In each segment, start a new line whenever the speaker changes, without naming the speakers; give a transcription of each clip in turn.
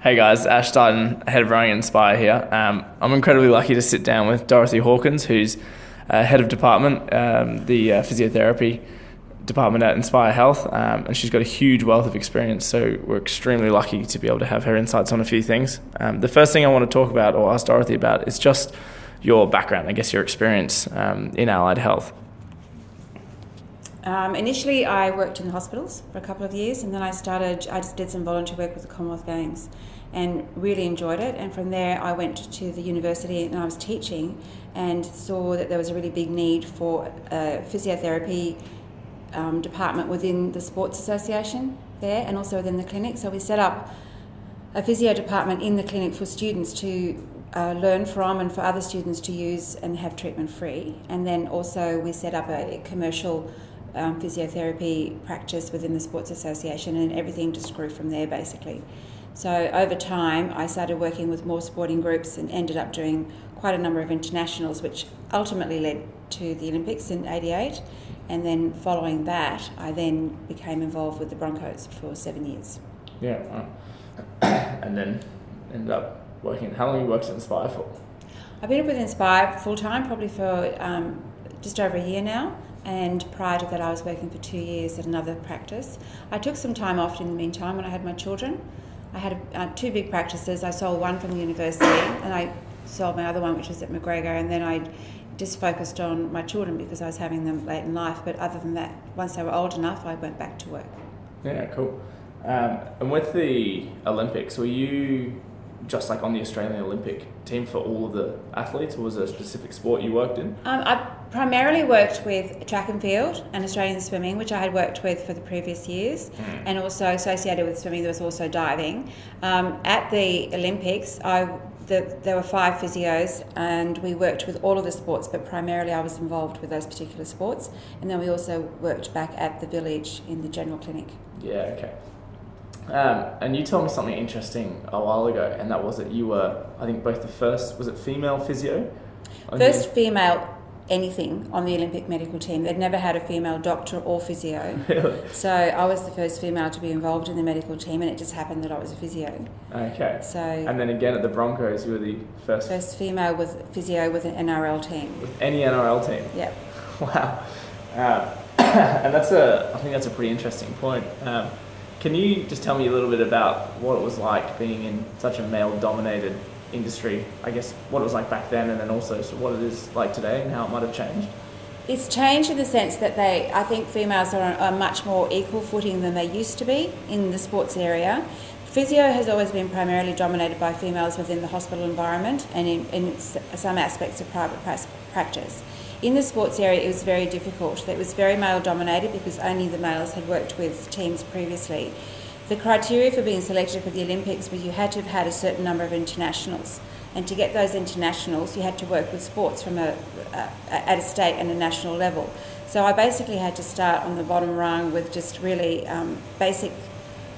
Hey guys, Ash Dutton, head of Running Inspire here. Um, I'm incredibly lucky to sit down with Dorothy Hawkins, who's uh, head of department, um, the uh, physiotherapy department at Inspire Health, um, and she's got a huge wealth of experience. So we're extremely lucky to be able to have her insights on a few things. Um, the first thing I want to talk about or ask Dorothy about is just your background, I guess your experience um, in allied health.
Um, initially, I worked in the hospitals for a couple of years, and then I started. I just did some volunteer work with the Commonwealth Games, and really enjoyed it. And from there, I went to the university and I was teaching, and saw that there was a really big need for a physiotherapy um, department within the sports association there, and also within the clinic. So we set up a physio department in the clinic for students to uh, learn from and for other students to use and have treatment free. And then also we set up a commercial um, physiotherapy practice within the Sports Association, and everything just grew from there basically. So over time, I started working with more sporting groups and ended up doing quite a number of internationals, which ultimately led to the Olympics in '88. And then following that, I then became involved with the Broncos for seven years.
Yeah, and then ended up working. How long you worked at Inspire for?
I've been with Inspire full time, probably for um, just over a year now and prior to that I was working for two years at another practice. I took some time off in the meantime when I had my children. I had uh, two big practices. I sold one from the university and I sold my other one which was at MacGregor and then I just focused on my children because I was having them late in life but other than that once they were old enough I went back to work.
Yeah, cool. Um, and with the Olympics, were you just like on the Australian Olympic team for all of the athletes, or was there a specific sport you worked in?
Um, I primarily worked with track and field and Australian swimming, which I had worked with for the previous years, mm. and also associated with swimming, there was also diving. Um, at the Olympics, I the, there were five physios, and we worked with all of the sports, but primarily I was involved with those particular sports. And then we also worked back at the village in the general clinic.
Yeah, okay. Um, and you told me something interesting a while ago, and that was that you were, I think, both the first, was it female physio?
First female anything on the Olympic medical team. They'd never had a female doctor or physio.
Really?
So I was the first female to be involved in the medical team, and it just happened that I was a physio.
Okay.
So.
And then again at the Broncos, you were the first.
First female with physio with an NRL team.
With any NRL team.
Yep.
Wow. Um, and that's a, I think that's a pretty interesting point. Um, can you just tell me a little bit about what it was like being in such a male dominated industry? I guess what it was like back then and then also what it is like today and how it might have changed?
It's changed in the sense that they, I think females are on a much more equal footing than they used to be in the sports area. Physio has always been primarily dominated by females within the hospital environment and in, in some aspects of private practice. In the sports area, it was very difficult. It was very male dominated because only the males had worked with teams previously. The criteria for being selected for the Olympics was you had to have had a certain number of internationals. And to get those internationals, you had to work with sports from a, a, at a state and a national level. So I basically had to start on the bottom rung with just really um, basic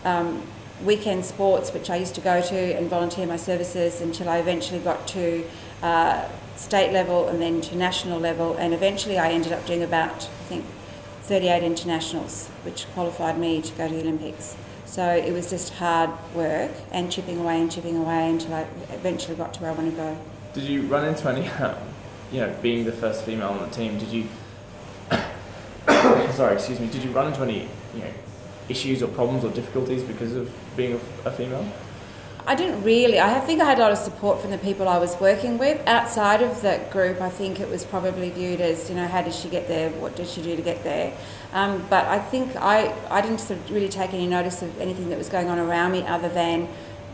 um, weekend sports, which I used to go to and volunteer my services until I eventually got to uh, state level and then to national level. And eventually I ended up doing about, I think, 38 internationals, which qualified me to go to the Olympics. So it was just hard work and chipping away and chipping away until I eventually got to where I want to go.
Did you run into any, um, you know, being the first female on the team, did you, sorry, excuse me, did you run into any, you know, issues or problems or difficulties because of being a, a female?
I didn't really. I think I had a lot of support from the people I was working with. Outside of that group, I think it was probably viewed as, you know, how did she get there? What did she do to get there? Um, but I think I, I didn't sort of really take any notice of anything that was going on around me other than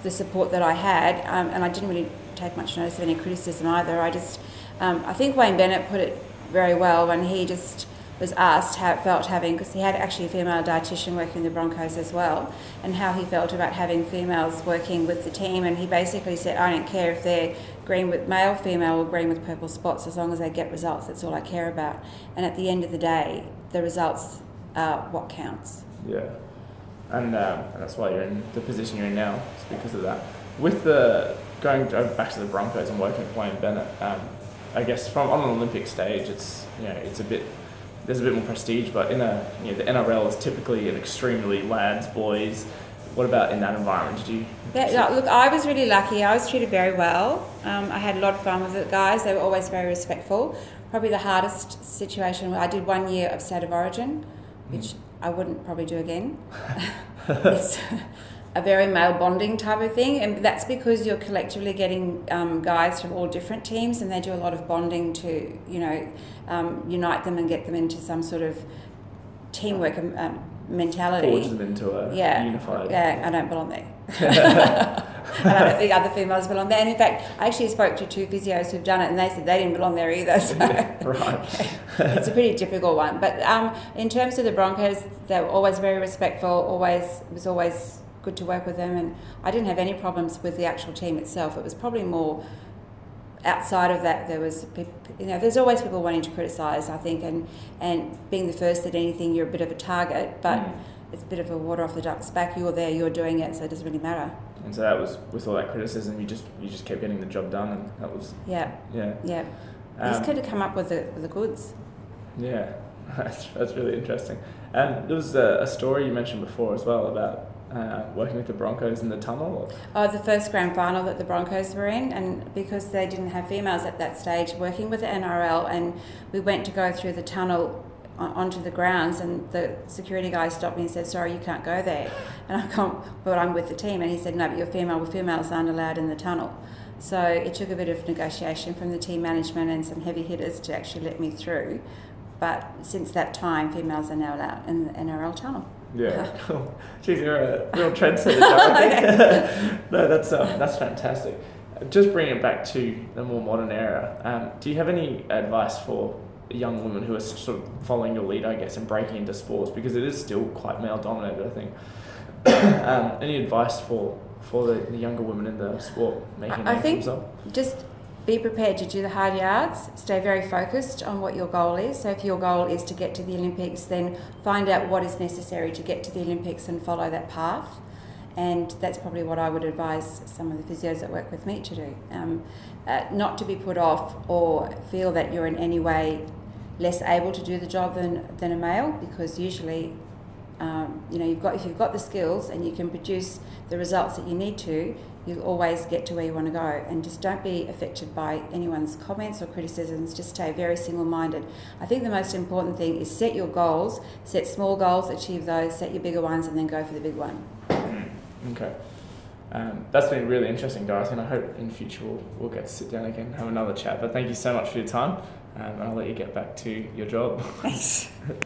the support that I had. Um, and I didn't really take much notice of any criticism either. I just, um, I think Wayne Bennett put it very well when he just was asked how it felt having, because he had actually a female dietitian working in the Broncos as well, and how he felt about having females working with the team. And he basically said, I don't care if they're green with male, female, or green with purple spots, as long as they get results, that's all I care about. And at the end of the day, the results are what counts.
Yeah. And, and that's why you're in the position you're in now, it's because of that. With the going back to the Broncos and working with Wayne Bennett, um, I guess from on an Olympic stage, it's you know it's a bit there's a bit more prestige, but in a you know, the NRL is typically an extremely lads, boys, what about in that environment? Did you?
Yeah, look, I was really lucky. I was treated very well. Um, I had a lot of fun with the guys. They were always very respectful. Probably the hardest situation. I did one year of state of origin, which mm. I wouldn't probably do again. a very male bonding type of thing, and that's because you're collectively getting um, guys from all different teams, and they do a lot of bonding to you know um, unite them and get them into some sort of teamwork um, mentality.
Forge them into a
yeah,
unified.
Yeah, I don't belong there. and I don't think other females belong there. And in fact, I actually spoke to two physios who've done it, and they said they didn't belong there either. So
right.
it's a pretty difficult one. But um, in terms of the Broncos, they were always very respectful. Always it was always good to work with them, and I didn't have any problems with the actual team itself. It was probably more outside of that, there was, you know, there's always people wanting to criticise, I think, and, and being the first at anything, you're a bit of a target, but mm. it's a bit of a water off the duck's back. You're there, you're doing it, so it doesn't really matter.
And so that was with all that criticism, you just you just kept getting the job done, and that was
yeah,
yeah,
yeah. Um, you just had to come up with the with the goods.
Yeah, that's, that's really interesting. And there was a, a story you mentioned before as well about uh, working with the Broncos in the tunnel?
Oh, the first grand final that the Broncos were in, and because they didn't have females at that stage, working with the NRL, and we went to go through the tunnel onto the grounds, and the security guy stopped me and said, "Sorry, you can't go there." And I can't but I'm with the team, and he said, "No, but you're female. Well, females aren't allowed in the tunnel." So it took a bit of negotiation from the team management and some heavy hitters to actually let me through. But since that time, females are now allowed in the NRL tunnel.
Yeah. Geez, you're a real trendsetter, no, that's um, that's fantastic. Just bringing it back to the more modern era, um, do you have any advice for young women who are sort of following your lead, I guess, and breaking into sports because it is still quite male dominated, I think. um, any advice for for the, the, younger women in the sport making I
think just be prepared to do the hard yards. Stay very focused on what your goal is. So, if your goal is to get to the Olympics, then find out what is necessary to get to the Olympics and follow that path. And that's probably what I would advise some of the physios that work with me to do. Um, uh, not to be put off or feel that you're in any way less able to do the job than, than a male, because usually um, you know, you've got if you've got the skills and you can produce the results that you need to, you'll always get to where you want to go. And just don't be affected by anyone's comments or criticisms. Just stay very single-minded. I think the most important thing is set your goals, set small goals, achieve those, set your bigger ones, and then go for the big one.
Okay. Um, that's been really interesting, Dorothy, and I hope in future we'll, we'll get to sit down again and have another chat. But thank you so much for your time, um, and I'll let you get back to your job.
Thanks.